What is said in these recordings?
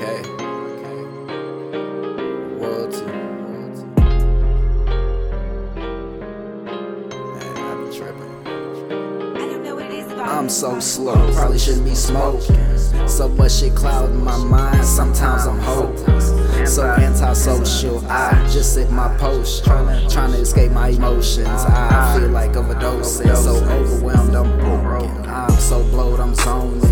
Okay. Royalty. Man, I be tripping. I don't know what it is about I'm so slow, probably shouldn't be smoking. So much shit clouding my mind, sometimes I'm hopeless. So antisocial, I just sit my post, trying to escape my emotions. I feel like overdosing, so overwhelmed, I'm broken. I'm so blowed, I'm zoned,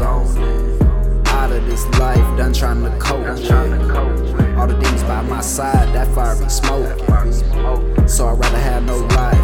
So I'd rather have no life.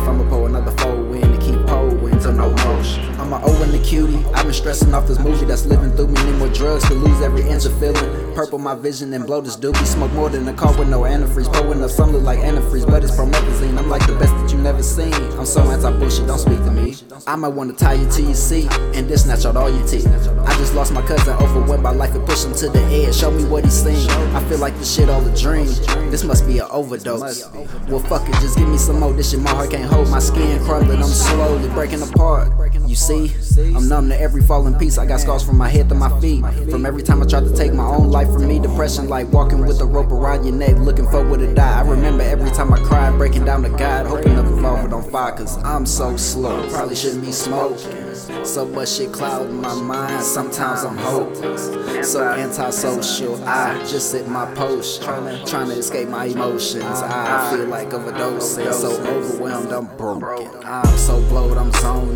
Cutie. I've been stressing off this movie that's living through me. Need more drugs to lose every inch of feeling. Purple my vision and blow this doobie. Smoke more than a car with no antifreeze. Pouring up some look like antifreeze, but it's promethazine. I'm like the best that you never seen. I'm so anti bullshit, don't speak to me. I might wanna tie you to your seat and then snatch out all your teeth. I just lost my cousin, overwhelmed by life and push him to the edge. Show me what he's seen. I feel like this shit all a dream. This must be an overdose. Well, fuck it, just give me some more. This shit my heart can't hold. My skin crumbling, I'm slowly breaking apart. You see, I'm numb to every falling piece. I got scars from my head to my feet. From every time I tried to take my own life from me. Depression like walking with a rope around your neck, looking forward to die. I remember every time I cried, breaking down to God, hoping the revolver on fire. Cause I'm so slow. Probably shouldn't be smoking. So much shit clouding my mind. Sometimes I'm hopeless. So antisocial. I just sit my post, trying to escape my emotions. I feel like overdosing. So overwhelmed, I'm broken. I'm so blowed, I'm zoned.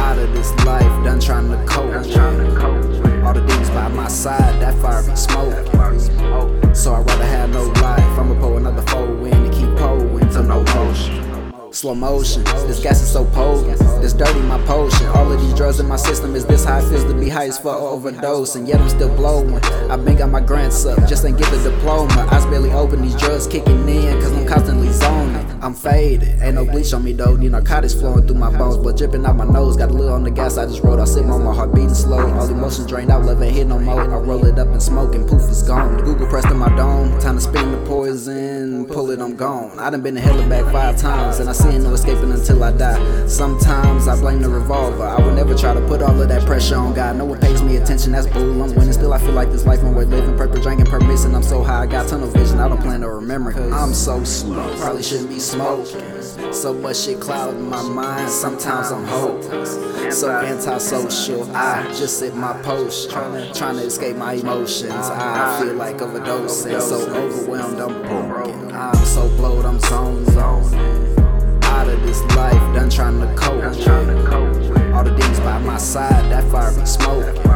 Out of this life, done trying to cope. All the demons by my side, that fire be smoking. So I'd rather have no life. I'ma pour another four in and keep pouring to no motion. Slow motion, this gas is so potent. Dirty my potion. All of these drugs in my system is this how it feels to be high as fuck overdose. And yet I'm still blowing. I been got my grants up, just ain't get the diploma. Eyes barely open, these drugs kicking in, cause I'm constantly zoning. I'm faded, ain't no bleach on me though. Need narcotics flowing through my bones, but dripping out my nose. Got a little on the gas, I just rolled. I sit on my heart beating slow. All emotions drained out, love ain't hit no more. I roll it up and smoke, and poof, it's gone. Google pressed in my dome, time to spin the poison, pull it, I'm gone. I done been to hell and back five times, and I see no escaping until I die. Sometimes I blame the revolver. I would never try to put all of that pressure on God. No one pays me attention, that's bull. I'm winning, still I feel like this life ain't worth living. Purple drinking, permits, and I'm so high, I got tunnel vision. I don't plan to remember, cause I'm so slow. Probably shouldn't be smoking. So much shit clouding my mind, sometimes I'm hopeless. So antisocial, I just sit my post, trying to escape my emotions. I feel like overdosing, so overwhelmed, I'm broken. I'm so blowed, I'm zoned. Out of this life, done trying to cope. All the demons by my side, that fire be smoking.